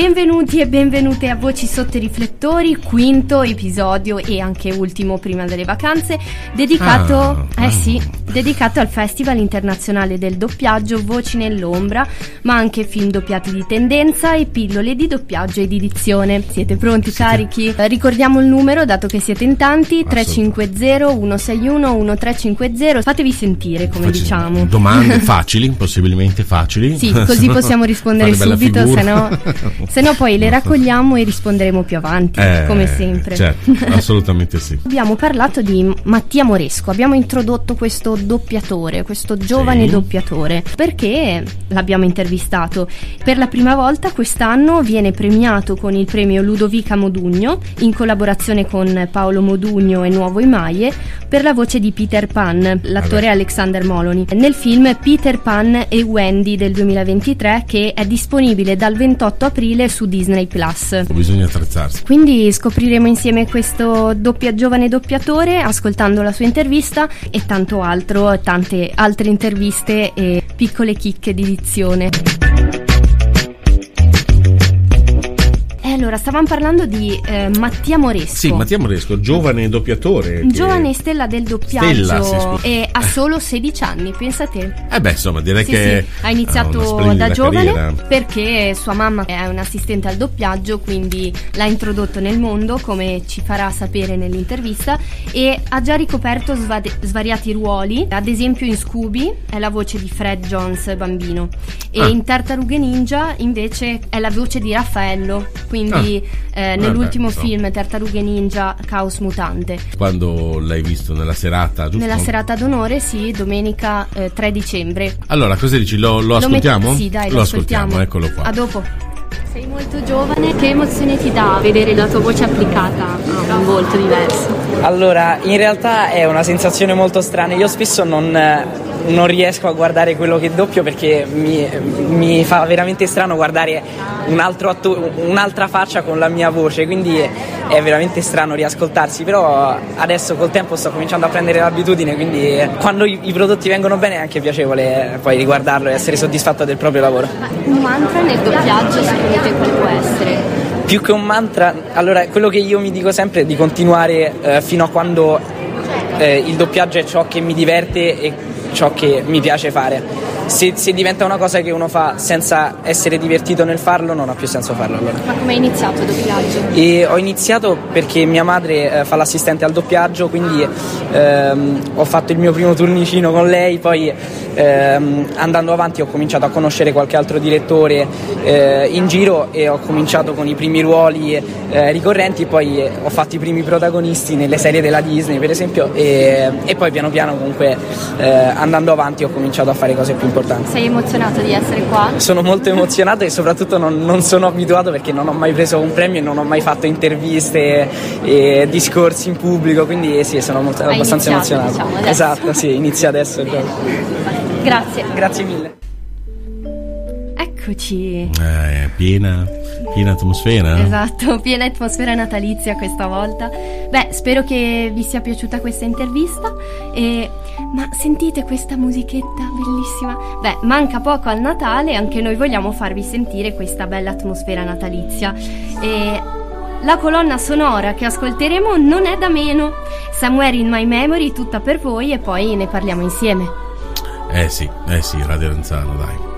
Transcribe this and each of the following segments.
Benvenuti e benvenute a Voci sotto i riflettori, quinto episodio e anche ultimo prima delle vacanze, dedicato, Ah, eh ah. sì, dedicato al Festival Internazionale del Doppiaggio Voci nell'ombra, ma anche film doppiati di tendenza e pillole di doppiaggio e di edizione. Siete pronti, carichi? Eh, Ricordiamo il numero, dato che siete in tanti, 350 161 1350. Fatevi sentire, come Facci- diciamo. Domande facili, possibilmente facili. Sì, così possiamo rispondere subito, se no, se no poi le raccogliamo e risponderemo più avanti, Eh, come sempre. Certo, assolutamente sì. Abbiamo parlato di Mattia Moresco, abbiamo introdotto questo doppiatore, questo giovane Sì. doppiatore, perché l'abbiamo intervistato. Per la prima volta quest'anno viene premiato con il premio Ludovica Modugno, in collaborazione con Paolo Modugno e Nuovo Imaie, per la voce di Peter Pan, l'attore Vabbè. Alexander Molony, nel film Peter Pan e Wendy del 2023 che è disponibile dal 28 aprile su Disney Plus. Bisogna attrezzarsi. Quindi scopriremo insieme questo doppia- giovane doppiatore ascoltando la sua intervista e tanto altro, tante altre interviste e piccole chicche di dizione. Allora, stavamo parlando di eh, Mattia Moresco. Sì, Mattia Moresco, giovane doppiatore. Giovane stella del doppiaggio Stella, e ha solo 16 anni, pensa te. Eh beh, insomma, direi Sì, che sì, ha iniziato da giovane carriera. perché sua mamma è un assistente al doppiaggio, quindi l'ha introdotto nel mondo, come ci farà sapere nell'intervista, e ha già ricoperto sva- svariati ruoli, ad esempio in Scooby è la voce di Fred Jones bambino e Ah. in Tartarughe Ninja invece è la voce di Raffaello, quindi eh, nell'ultimo Ah. No. film Tartarughe Ninja Caos Mutante. Quando l'hai visto nella serata, giusto? Nella serata d'onore, sì, domenica eh, 3 dicembre. Allora, cosa dici? Lo, lo Lo met- ascoltiamo? sì, dai, lo, ascoltiamo. eccolo qua. A dopo. Sei molto giovane, che emozione ti dà vedere la tua voce applicata a un volto diverso? Allora, in realtà è una sensazione molto strana. Io spesso non, non riesco a guardare quello che doppio perché mi, mi fa veramente strano guardare un atto- un'altra faccia con la mia voce, quindi è veramente strano riascoltarsi. Però adesso col tempo sto cominciando a prendere l'abitudine, quindi quando i, i prodotti vengono bene è anche piacevole poi riguardarlo e essere soddisfatto del proprio lavoro. Un mantra nel doppiaggio secondo te quale può essere? Più che un mantra, allora quello che io mi dico sempre è di continuare eh, fino a quando eh, il doppiaggio è ciò che mi diverte e ciò che mi piace fare. Se, se diventa una cosa che uno fa senza essere divertito nel farlo, non ha più senso farlo allora. Ma come hai iniziato il doppiaggio? E ho iniziato perché mia madre eh, fa l'assistente al doppiaggio, quindi ehm, ho fatto il mio primo turnicino con lei, poi ehm, andando avanti ho cominciato a conoscere qualche altro direttore eh, in giro e ho cominciato con i primi ruoli eh, ricorrenti, poi eh, ho fatto i primi protagonisti nelle serie della Disney per esempio e, e poi piano piano comunque eh, andando avanti ho cominciato a fare cose più importanti. Sei emozionato di essere qua? Sono molto emozionato e soprattutto non, non sono abituato perché non ho mai preso un premio e non ho mai fatto interviste e discorsi in pubblico, quindi sì, sono molto, Hai abbastanza iniziato, emozionato. diciamo, adesso. esatto, sì, inizia adesso. Grazie. Grazie mille. Eccoci. Eh, piena, piena atmosfera. Esatto, piena atmosfera natalizia questa volta. Beh, spero che vi sia piaciuta questa intervista e ma sentite questa musichetta bellissima? Beh, manca poco al Natale, anche noi vogliamo farvi sentire questa bella atmosfera natalizia. E la colonna sonora che ascolteremo non è da meno. Somewhere in my memory, tutta per voi e poi ne parliamo insieme. Eh sì, eh sì, Radio Renzano, dai,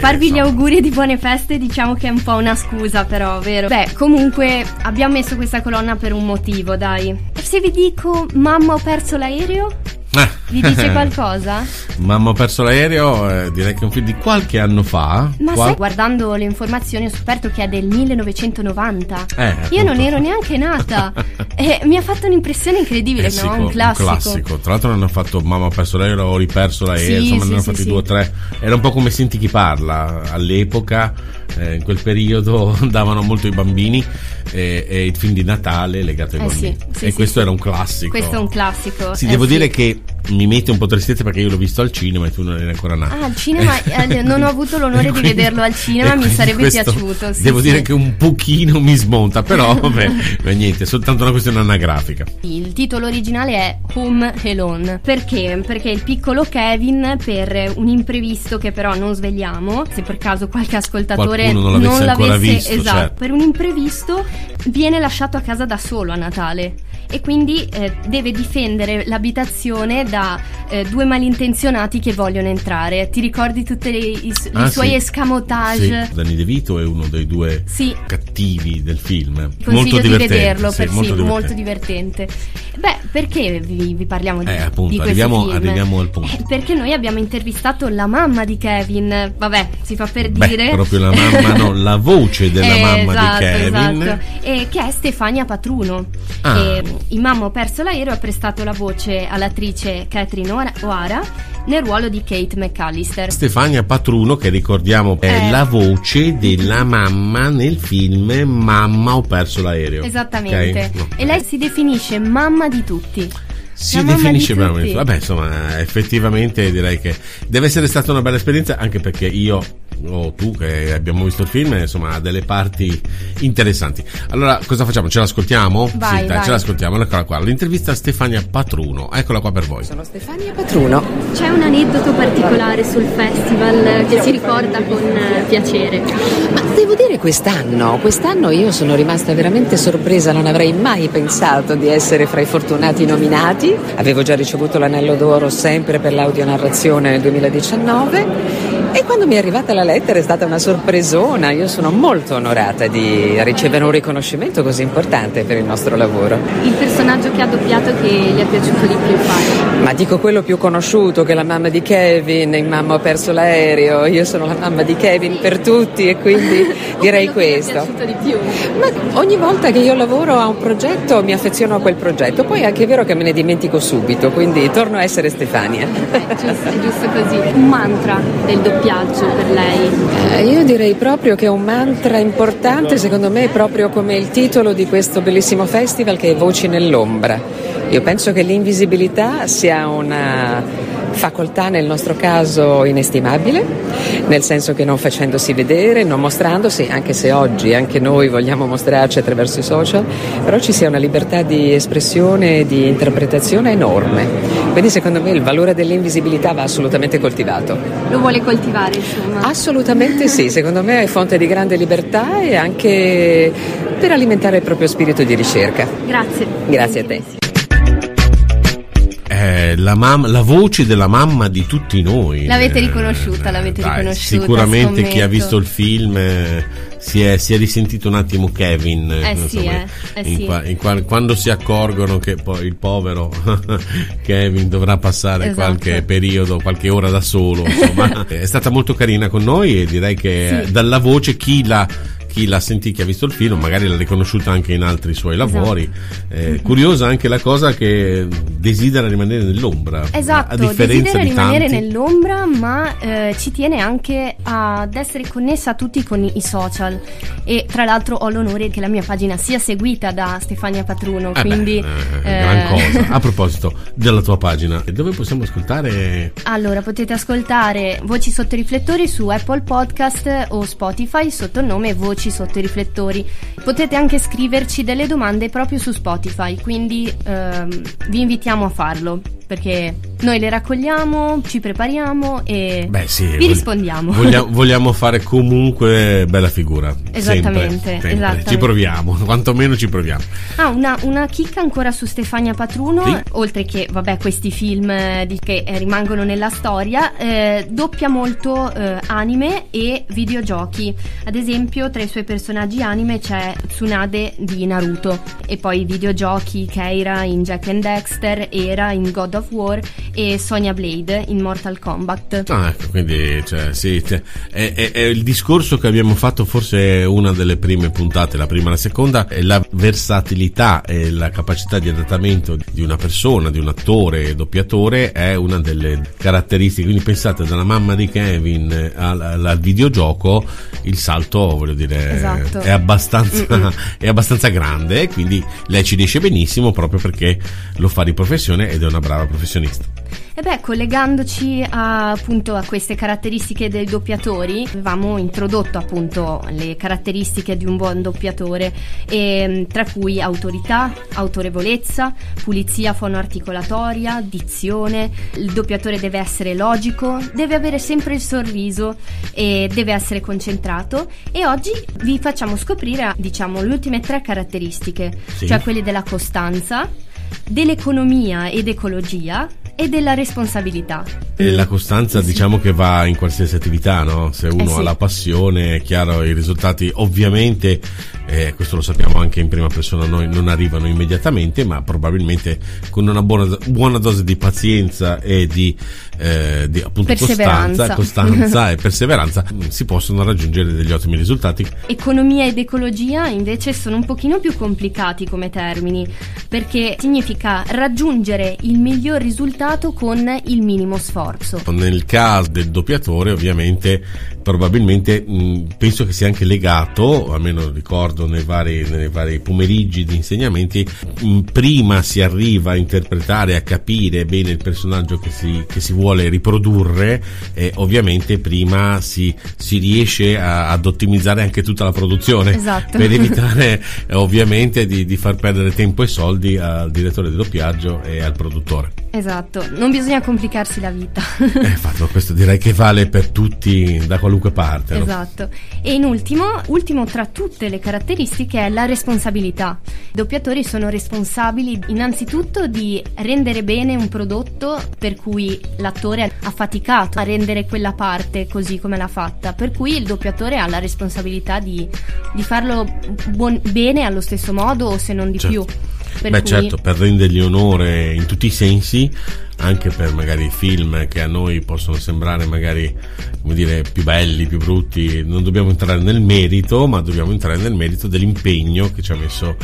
farvi gli auguri di buone feste diciamo che è un po' una scusa però, vero? Beh, comunque abbiamo messo questa colonna per un motivo, dai. E se vi dico mamma ho perso l'aereo? Eh, Vi dice qualcosa? Mamma ho perso l'aereo, eh, direi che è un film di qualche anno fa. Ma Qual- sai, guardando le informazioni ho scoperto che è del 1990. Eh, Io non ero neanche nata. e mi ha fatto un'impressione incredibile, Eh no? Un co- classico. Tra l'altro ne hanno fatto Mamma ho perso l'aereo, ho riperso l'aereo, Sì, insomma sì, ne hanno sì, fatti due o tre. Era un po' come Senti chi parla. All'epoca, eh, in quel periodo, davano molto i bambini eh, e il film di Natale legato ai Eh sì, bambini. sì, e sì, questo sì. era un classico. Questo è un classico. Sì, eh devo sì. dire che mi mette un po' tristezza perché io l'ho visto al cinema e tu non eri ancora nato. Ah, al cinema eh, non ho avuto l'onore E di quindi- vederlo al cinema, mi quindi sarebbe piaciuto. sì, devo sì. dire che un pochino mi smonta, però vabbè, beh, niente, è soltanto una questione anagrafica. Il titolo originale è Home Alone. Perché? Perché il piccolo Kevin, per un imprevisto che però non svegliamo, se per caso qualche ascoltatore Qualcuno non l'avesse ancora visto, esatto, certo. per un imprevisto viene lasciato a casa da solo a Natale. E quindi eh, deve difendere l'abitazione da eh, due malintenzionati che vogliono entrare. Ti ricordi tutti i, i su- i Ah, suoi sì. escamotage? Sì, Danny DeVito è uno dei due Sì. cattivi del film. Consiglio molto di divertente. vederlo sì, per- sì, molto molto, divertente. divertente. Beh, perché vi, vi parliamo di, Eh, appunto, di arriviamo- film? arriviamo al punto. Eh, perché noi abbiamo intervistato la mamma di Kevin. Vabbè, si fa per Beh, dire. proprio la mamma, no, la voce della Eh, mamma esatto, di Kevin. esatto. E che è Stefania Patruno. Ah. E in Mamma ho perso l'aereo ha prestato la voce all'attrice Catherine O'Hara- nel ruolo di Kate McAllister. Stefania Patruno, che ricordiamo è Eh. la voce della mamma nel film Mamma ho perso l'aereo. Esattamente. Ok? No. E lei si definisce mamma di tutti. Si definisce veramente. tutti. Vabbè, insomma, effettivamente direi che deve essere stata una bella esperienza, anche perché io o tu che abbiamo visto il film, insomma, ha delle parti interessanti. Allora, cosa facciamo? Ce l'ascoltiamo? Vai, sì, dai, vai. ce l'ascoltiamo. Eccola qua. L'intervista a Stefania Patruno. Eccola qua per voi. Sono Stefania Patruno. C'è un aneddoto particolare sul festival che si ricorda con eh, piacere. Ma devo dire quest'anno, quest'anno io sono rimasta veramente sorpresa, non avrei mai pensato di essere fra i fortunati nominati. Avevo già ricevuto l'anello d'oro sempre per l'audionarrazione nel 2019 e quando mi è arrivata la lettera è stata una sorpresona. Io sono molto onorata di ricevere un riconoscimento così importante per il nostro lavoro. Il personaggio che ha doppiato che gli è piaciuto di più fare. Ma dico quello più conosciuto che è la mamma di Kevin, in Mamma ho perso l'aereo, io sono la mamma di Kevin per tutti e quindi direi che questo. piaciuto di più. Ma ogni volta che io lavoro a un progetto mi affeziono a quel progetto, poi è anche vero che me ne dimentico subito, quindi torno a essere Stefania. Giusto, è giusto così. Un mantra del doppiaggio per lei. Eh, io direi proprio che un mantra importante secondo me è proprio come il titolo di questo bellissimo festival che è Voci nell'ombra. Io penso che l'invisibilità sia una facoltà nel nostro caso inestimabile, nel senso che non facendosi vedere, non mostrandosi, anche se oggi anche noi vogliamo mostrarci attraverso i social, però ci sia una libertà di espressione e di interpretazione enorme. Quindi secondo me il valore dell'invisibilità va assolutamente coltivato. Lo vuole coltivare, insomma. Assolutamente sì, secondo me è fonte di grande libertà e anche per alimentare il proprio spirito di ricerca. Grazie. Grazie a te. Eh, la, mam- la voce della mamma di tutti noi. L'avete Eh, riconosciuta, l'avete dai, riconosciuta, Sicuramente chi ha visto il film eh, si, è, si è risentito un attimo Kevin. Eh sì, insomma, eh, eh in sì. qua- in qua- quando si accorgono che poi il povero Kevin dovrà passare Esatto. qualche periodo, qualche ora da solo. Insomma, è stata molto carina con noi e direi che Sì. eh, dalla voce chi la chi l'ha sentita, chi ha visto il film, magari l'ha riconosciuta anche in altri suoi Esatto. lavori. Eh, curiosa anche la cosa che desidera rimanere nell'ombra. Esatto, desidera rimanere tanti. nell'ombra, ma eh, ci tiene anche ad essere connessa a tutti con i, social. E tra l'altro ho l'onore che la mia pagina sia seguita da Stefania Patruno, Eh beh, quindi eh, eh, gran cosa. A proposito della tua pagina, dove possiamo ascoltare? Allora, potete ascoltare Voci sotto i riflettori su Apple Podcast o Spotify sotto il nome Voci sotto i riflettori. Potete anche scriverci delle domande proprio su Spotify, quindi ehm, vi invitiamo a farlo perché noi le raccogliamo, ci prepariamo e Beh, sì, vi vogli- rispondiamo. Voglia- vogliamo fare comunque bella figura. Esattamente, Sempre, sempre. esattamente. Ci proviamo, quantomeno ci proviamo. Ah, una, una chicca ancora su Stefania Patruno, Sì. oltre che, vabbè, questi film eh, di- che eh, rimangono nella storia, eh, doppia molto eh, anime e videogiochi. Ad esempio, tra i suoi personaggi anime c'è Tsunade di Naruto e poi videogiochi Keira in Jack and Dexter, Era in God of of War e Sonya Blade in Mortal Kombat. Ah, ecco, quindi cioè, sì, cioè, è, è, è, il discorso che abbiamo fatto forse una delle prime puntate, la prima e la seconda, è la versatilità e la capacità di adattamento di una persona, di un attore, doppiatore, è una delle caratteristiche. Quindi pensate, dalla mamma di Kevin al, al videogioco, il salto, voglio dire, esatto. è, abbastanza, è abbastanza grande, quindi lei ci riesce benissimo proprio perché lo fa di professione ed è una brava professionista. E beh, collegandoci a, appunto a queste caratteristiche dei doppiatori, avevamo introdotto appunto le caratteristiche di un buon doppiatore, e, tra cui autorità, autorevolezza, pulizia fonoarticolatoria, dizione, il doppiatore deve essere logico, deve avere sempre il sorriso e deve essere concentrato e oggi vi facciamo scoprire diciamo le ultime tre caratteristiche, sì. cioè quelle della costanza, dell'economia ed ecologia e della responsabilità. E la costanza sì. diciamo che va in qualsiasi attività, no? Se uno eh sì. ha la passione, è chiaro, i risultati ovviamente, eh, questo lo sappiamo anche in prima persona, noi non arrivano immediatamente, ma probabilmente con una buona, buona dose di pazienza e di, eh, di appunto costanza, costanza e perseveranza si possono raggiungere degli ottimi risultati. Economia ed ecologia invece sono un pochino più complicati come termini, perché significa raggiungere il miglior risultato con il minimo sforzo. Nel caso del doppiatore ovviamente probabilmente mh, penso che sia anche legato, almeno ricordo nei vari, nei vari pomeriggi di insegnamenti, mh, prima si arriva a interpretare, a capire bene il personaggio che si, che si vuole riprodurre e ovviamente prima si, si riesce a, ad ottimizzare anche tutta la produzione esatto. per evitare ovviamente di, di far perdere tempo e soldi al direttore di doppiaggio e al produttore. Esatto, non bisogna complicarsi la vita. eh, infatti, questo direi che vale per tutti da qualunque parte. Esatto. No? E in ultimo, ultimo tra tutte le caratteristiche è la responsabilità. I doppiatori sono responsabili innanzitutto di rendere bene un prodotto per cui l'attore ha faticato a rendere quella parte così come l'ha fatta, per cui il doppiatore ha la responsabilità di, di farlo buon, bene allo stesso modo o se non di certo. più. Per Beh cui... certo, per rendergli onore in tutti i sensi, anche per magari film che a noi possono sembrare magari come dire, più belli, più brutti, non dobbiamo entrare nel merito, ma dobbiamo entrare nel merito dell'impegno che ci ha messo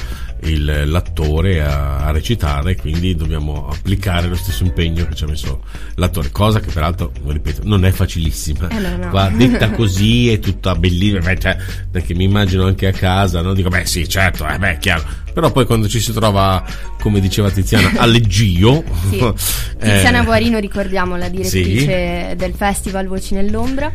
il, l'attore a, a, recitare, quindi dobbiamo applicare lo stesso impegno che ci ha messo l'attore, cosa che peraltro, ripeto, non è facilissima. Eh no, no. Qua detta così è tutta bellissima, cioè, perché mi immagino anche a casa, no? dico, beh sì, certo, eh, beh, chiaro. Però poi quando ci si trova, come diceva Tiziana, a Leggio... Sì. Tiziana eh, Guarino, ricordiamo, la direttrice sì. del festival Voci nell'Ombra.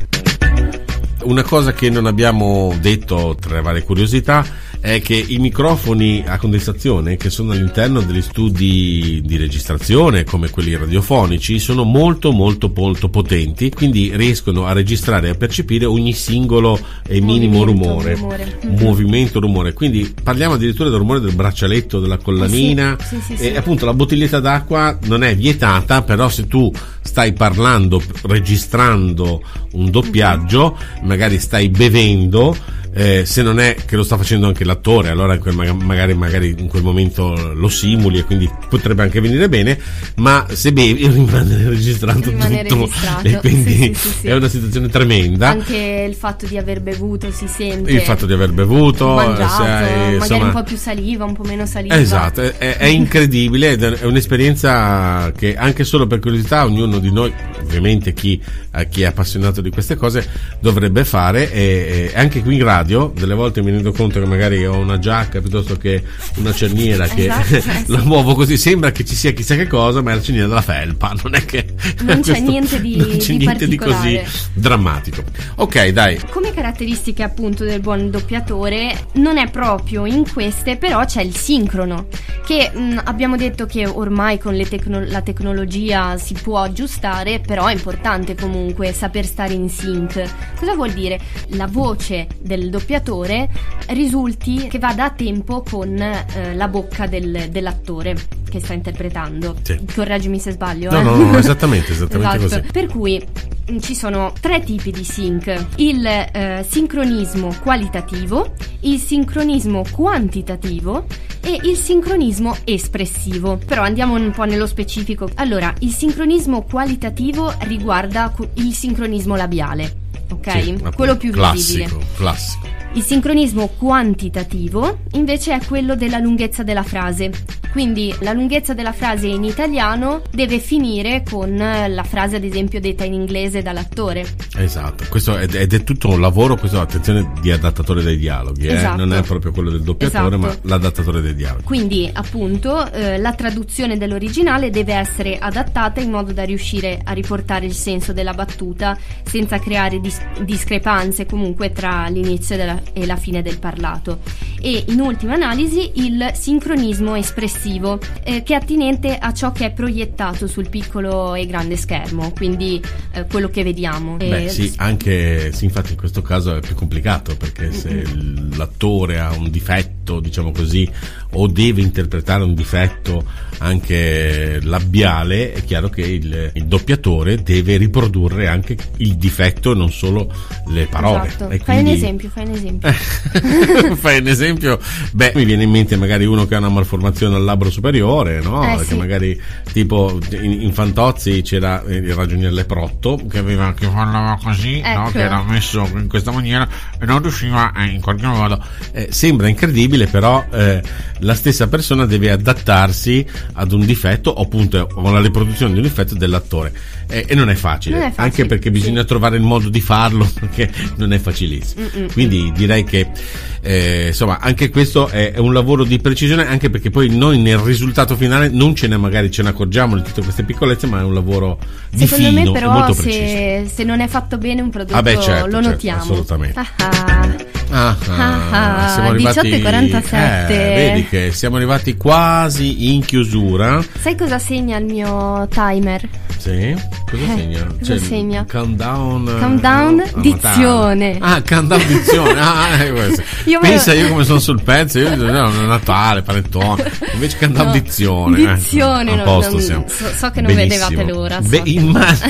Una cosa che non abbiamo detto tra le varie curiosità è che i microfoni a condensazione che sono all'interno degli studi di registrazione come quelli radiofonici sono molto molto molto potenti quindi riescono a registrare e a percepire ogni singolo e minimo rumore, rumore. movimento rumore. Quindi parliamo addirittura del rumore del braccialetto della collanina sì, sì, sì, e appunto la bottiglietta d'acqua non è vietata però se tu stai parlando registrando un doppiaggio magari stai bevendo eh, se non è che lo sta facendo anche l'attore, allora magari, magari, in quel momento lo simuli e quindi potrebbe anche venire bene, ma se bevi rimane registrato rimane tutto registrato. e quindi sì, sì, sì, è una situazione tremenda. Anche il fatto di aver bevuto si sente. Il fatto di aver bevuto, mangiato, hai, magari insomma, un po' più saliva, un po' meno saliva. Esatto, è, è incredibile ed è un'esperienza che anche solo per curiosità ognuno di noi, ovviamente chi, chi è appassionato di queste cose, dovrebbe fare e, e anche qui in grado radio, delle volte mi rendo conto che magari ho una giacca piuttosto che una cerniera che esatto, eh, la muovo così, sembra che ci sia chissà che cosa, ma è la cerniera della felpa, non è che non c'è niente di, non c'è di niente di così drammatico. Ok, dai. Come caratteristiche appunto del buon doppiatore non è proprio in queste, però c'è il sincrono, che mh, abbiamo detto che ormai con tecno- la tecnologia si può aggiustare, però è importante comunque saper stare in sync. Cosa vuol dire? La voce del doppiatore risulti che vada a tempo con eh, la bocca del, dell'attore che sta interpretando. Sì. Correggimi se sbaglio. No, eh? no, no, esattamente, esattamente esatto. così. Per cui mm, ci sono tre tipi di sync: il eh, sincronismo qualitativo, il sincronismo quantitativo e il sincronismo espressivo. Però andiamo un po' nello specifico. Allora, il sincronismo qualitativo riguarda il sincronismo labiale, ok? Sì, Quello più classico, visibile. Classico. Il sincronismo quantitativo invece è quello della lunghezza della frase. Quindi la lunghezza della frase in italiano deve finire con la frase ad esempio detta in inglese dall'attore. Esatto, questo è, ed è tutto un lavoro, questo attenzione di adattatore dei dialoghi, eh? Esatto. non è proprio quello del doppiatore, Esatto. ma l'adattatore dei dialoghi. Quindi appunto eh, la traduzione dell'originale deve essere adattata in modo da riuscire a riportare il senso della battuta senza creare dis- discrepanze comunque tra l'inizio della- e la fine del parlato. E in ultima analisi il sincronismo espressivo eh, che è attinente a ciò che è proiettato sul piccolo e grande schermo, quindi eh, quello che vediamo. Beh E- sì, anche sì, infatti in questo caso è più complicato perché se l'attore ha un difetto, diciamo così, o deve interpretare un difetto anche labiale, è chiaro che il, il doppiatore deve riprodurre anche il difetto e non solo le parole. Esatto. E Fai un quindi- esempio, fai un esempio. Fai un esempio? Beh, mi viene in mente magari uno che ha una malformazione al labbro superiore, no? Eh, Perché sì. magari tipo in, in Fantozzi c'era eh, il ragionier Leprotto che aveva che parlava così, no? Ecco. Che era messo in questa maniera e non riusciva eh, in qualche modo. eh, sembra incredibile, però eh, la stessa persona deve adattarsi ad un difetto o appunto alla riproduzione di un difetto dell'attore. Eh, e non è facile, Non è facile, anche perché sì. bisogna trovare il modo di farlo perché non è facilissimo. Quindi direi che eh, insomma anche questo è, è un lavoro di precisione anche perché poi noi nel risultato finale non ce ne magari ce ne accorgiamo di tutte queste piccolezze ma è un lavoro di Secondo fino me e però se, se non è fatto bene un prodotto Ah, beh, certo, lo certo, notiamo. assolutamente. Ah, ah. Ah, Ah, siamo arrivati 18:47. eh, vedi che siamo arrivati quasi in chiusura. Sai cosa segna il mio timer? Sì, cosa Eh, segna? cosa segna? Countdown. eh, Countdown, Natale. dizione. Ah, countdown dizione. Ah, eh. Io Pensa io come sono sul pezzo, io no, Natale, panettone. Invece countdown No, dizione. eh. dizione, a no, posto non- siamo. so- so che non Benissimo. vedevate l'ora, so che- immagino.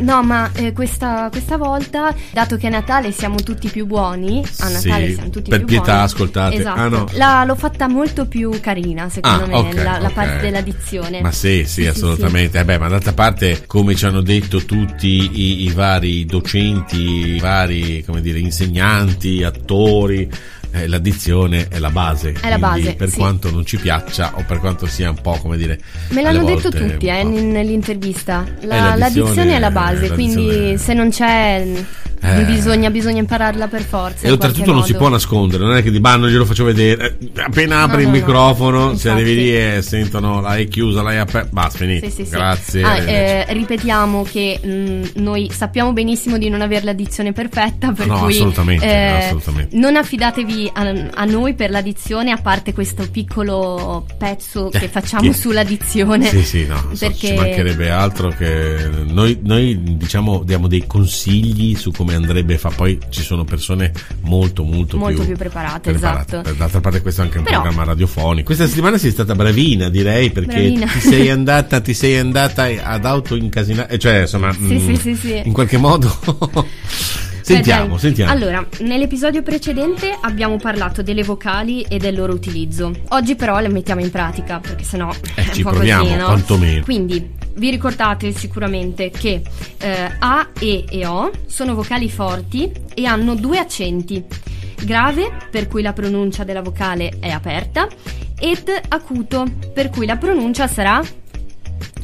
No, ma eh, questa, questa volta, dato che a Natale siamo tutti più buoni, a Natale Sì, siamo tutti per più pietà, buoni. ascoltate. Esatto. Ah, no. La- l'ho fatta molto più carina, secondo Ah, me, ok, la, la ok. parte della dizione. Ma sì, sì, assolutamente. Eh beh, ma d'altra parte, come ci hanno detto tutti i, i vari docenti, i vari, dire, insegnanti, attori, eh, l'addizione è la base. È la base, Per sì. quanto non ci piaccia o per quanto sia un po', come dire... Me l'hanno detto volte tutti eh, in- nell'intervista. La, l'addizione- l'addizione è la base, l'addizione- quindi se non c'è Eh. bisogna, bisogna impararla per forza. E oltretutto non si può nascondere, non è che di bah non glielo faccio vedere. Eh, Appena apri No, il no, no. microfono, se Infatti. arrivi lì e sentono l'hai chiusa, l'hai aperta, basta, finito. Sì, sì, sì. Grazie. Ah, arrivederci. eh, ripetiamo che mh, noi sappiamo benissimo di non avere la dizione perfetta, per No, cui assolutamente, eh, assolutamente. non affidatevi a, a noi per la dizione, a parte questo piccolo pezzo che Eh, facciamo che- sulla dizione. Sì, sì, no, so- perché ci mancherebbe altro che noi, noi diciamo diamo dei consigli su come andrebbe fa poi ci sono persone molto molto, Molto più preparate, esatto. D'altra parte questo è anche un Però- programma radiofonico. Questa settimana sei stata bravina, direi, perché Bravina. ti sei andata ti sei andata ad autoincasinare, cioè insomma, Sì, mm, sì, sì, sì. in qualche modo Sentiamo, Beh, dai. sentiamo. Allora, nell'episodio precedente abbiamo parlato delle vocali e del loro utilizzo. Oggi però le mettiamo in pratica, perché sennò Eh, è un ci po' proviamo, così, no? quantomeno. Quindi, vi ricordate sicuramente che eh, A, E e O sono vocali forti e hanno due accenti. Grave, per cui la pronuncia della vocale è aperta, ed acuto, per cui la pronuncia sarà...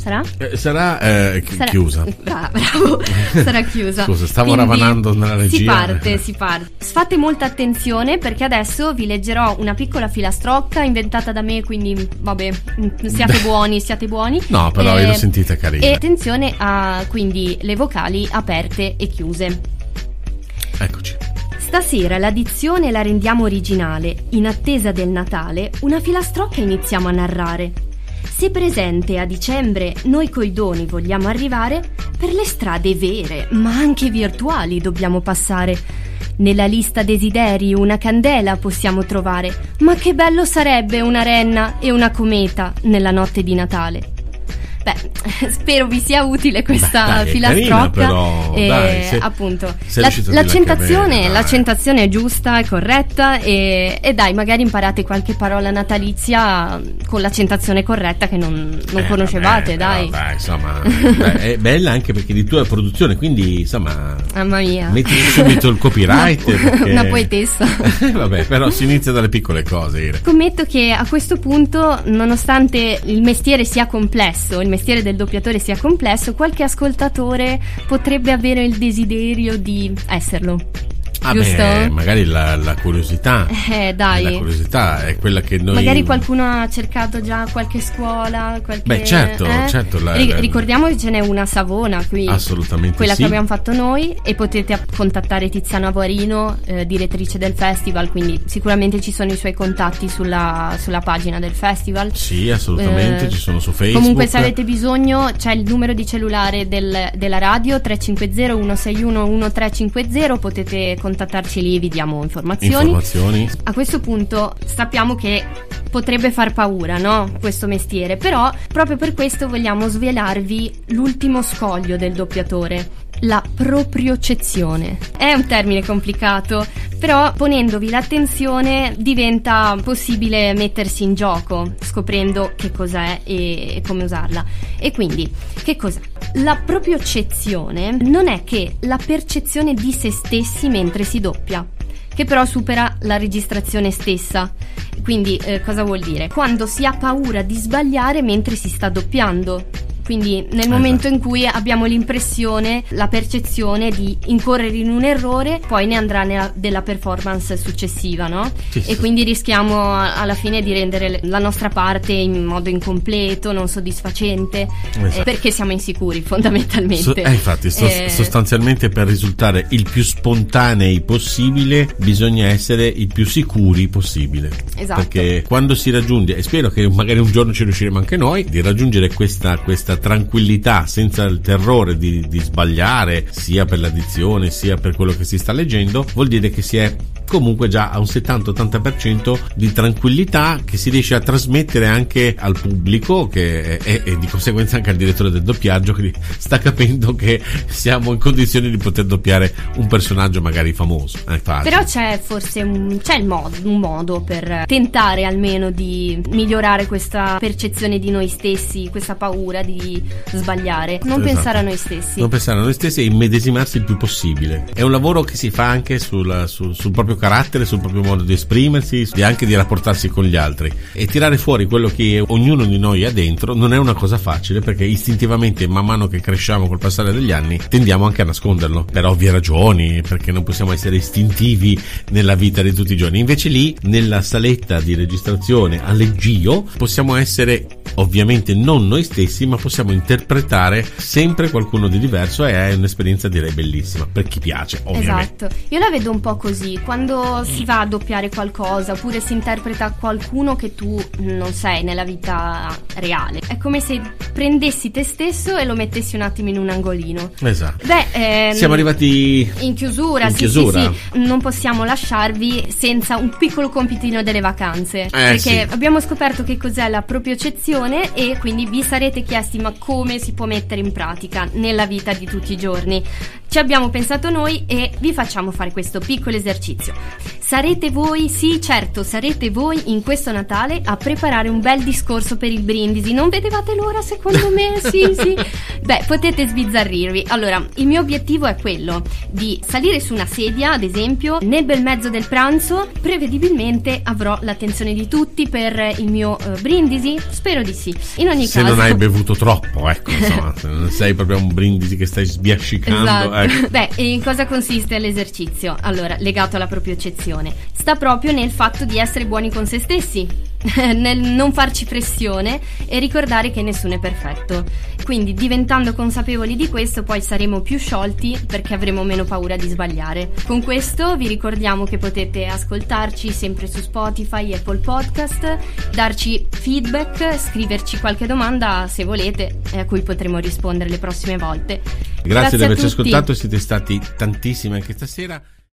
Sarà? Eh, sarà, eh, chi- Sarà- chiusa. Bra- bravo, sarà chiusa. Scusa, stavo Quindi ravanando nella regia. Si parte, si parte. Fate molta attenzione perché adesso vi leggerò una piccola filastrocca inventata da me, quindi vabbè, mm, siate buoni, siate buoni. No, però Eh, io l'ho sentita carina. E attenzione a quindi le vocali aperte e chiuse. Eccoci. Stasera la dizione la rendiamo originale. In attesa del Natale, una filastrocca iniziamo a narrare. Se presente a dicembre noi coi doni vogliamo arrivare, per le strade vere, ma anche virtuali dobbiamo passare. Nella lista desideri una candela possiamo trovare, ma che bello sarebbe una renna e una cometa nella notte di Natale. Beh, spero vi sia utile questa Beh, filastrocca. però, e dai, se- appunto, la- l'accentazione, bene, l'accentazione è giusta, è corretta e, e dai, magari imparate qualche parola natalizia con l'accentazione corretta che non, non Eh, conoscevate, vabbè, dai. dai, insomma, è bella anche perché di tua produzione, quindi insomma, Mamma mia. metti subito il copyright. Una, perché- una poetessa. vabbè, però si inizia dalle piccole cose. Scommetto che a questo punto, nonostante il mestiere sia complesso, il mestiere del doppiatore sia complesso, qualche ascoltatore potrebbe avere il desiderio di esserlo. Ah, Giusto? beh, magari la, la curiosità. Eh, dai. La curiosità è quella che noi. Magari qualcuno ha cercato già qualche scuola, qualche... Beh, certo, eh? certo, la- Ri- ricordiamo che ce n'è una Savona qui. Assolutamente Quella sì. che abbiamo fatto noi e potete contattare Tiziana Guarino, eh, direttrice del festival, quindi sicuramente ci sono i suoi contatti sulla, sulla pagina del festival. Sì, assolutamente, Eh, ci sono su Facebook. Comunque se avete bisogno c'è il numero di cellulare del- della radio 350 161 1350, potete contattarci lì, vi diamo informazioni. informazioni. A questo punto sappiamo che potrebbe far paura, no? Questo mestiere, però proprio per questo vogliamo svelarvi l'ultimo scoglio del doppiatore, la propriocezione. È un termine complicato, però ponendovi l'attenzione diventa possibile mettersi in gioco, scoprendo che cos'è e come usarla. E quindi, che cos'è? La propriocezione non è che la percezione di se stessi mentre si doppia che però supera la registrazione stessa. Quindi eh, cosa vuol dire? Quando si ha paura di sbagliare mentre si sta doppiando. Quindi nel momento in cui abbiamo l'impressione, la percezione di incorrere in un errore, poi ne andrà nella, della performance successiva, no? Sì, e sì. quindi rischiamo alla fine di rendere la nostra parte in modo incompleto, non soddisfacente, Esatto. eh, perché siamo insicuri fondamentalmente. So- eh, infatti, sto- Eh, sostanzialmente per risultare il più spontanei possibile, bisogna essere il più sicuri possibile. Esatto. Perché quando si raggiunge, e spero che magari un giorno ci riusciremo anche noi, di raggiungere questa, questa tranquillità senza il terrore di, di sbagliare, sia per l'addizione sia per quello che si sta leggendo, vuol dire che si è comunque già a un 70-80% di tranquillità che si riesce a trasmettere anche al pubblico che è- e di conseguenza anche al direttore del doppiaggio che sta capendo che siamo in condizioni di poter doppiare un personaggio magari famoso. Facile. Però c'è forse un, c'è modo, un modo per tentare almeno di migliorare questa percezione di noi stessi, questa paura di sbagliare. Non Esatto. pensare a noi stessi. Non pensare a noi stessi e immedesimarsi il più possibile. È un lavoro che si fa anche sul, sul- sul proprio carattere, sul proprio modo di esprimersi e anche di rapportarsi con gli altri. E tirare fuori quello che ognuno di noi ha dentro non è una cosa facile perché istintivamente, man mano che cresciamo col passare degli anni, tendiamo anche a nasconderlo per ovvie ragioni, perché non possiamo essere istintivi nella vita di tutti i giorni. Invece lì, nella saletta di registrazione all'eggio, possiamo essere ovviamente non noi stessi, ma possiamo interpretare sempre qualcuno di diverso e è un'esperienza direi bellissima per chi piace, ovviamente. Esatto, io la vedo un po' così, quando si va a doppiare qualcosa oppure si interpreta qualcuno che tu non sei nella vita reale, è come se prendessi te stesso e lo mettessi un attimo in un angolino. Esatto. Beh, ehm, Siamo arrivati In chiusura, In sì, chiusura. sì, sì. Non possiamo lasciarvi senza un piccolo compitino delle vacanze. perché sì. abbiamo scoperto che cos'è la propriocezione e quindi vi sarete chiesti ma come si può mettere in pratica nella vita di tutti i giorni. Ci abbiamo pensato noi e vi facciamo fare questo piccolo esercizio. Sarete voi, sì certo, sarete voi in questo Natale a preparare un bel discorso per il brindisi. Non vedevate l'ora secondo me? Sì, sì. Beh, potete sbizzarrirvi. Allora, il mio obiettivo è quello di salire su una sedia, ad esempio, nel bel mezzo del pranzo. Prevedibilmente avrò l'attenzione di tutti per il mio eh, brindisi. Spero di sì. In ogni se caso. non hai bevuto troppo, ecco, insomma, non sei proprio un brindisi che stai sbiascicando, Esatto. ecco. Beh, in cosa consiste l'esercizio? Allora, legato alla propriocezione. Sta proprio nel fatto di essere buoni con se stessi, nel non farci pressione e ricordare che nessuno è perfetto. Quindi, diventando consapevoli di questo, poi saremo più sciolti perché avremo meno paura di sbagliare. Con questo vi ricordiamo che potete ascoltarci sempre su Spotify, Apple Podcast, darci feedback, scriverci qualche domanda se volete, e a cui potremo rispondere le prossime volte. Grazie, di a averci ascoltato, siete stati tantissimi anche stasera.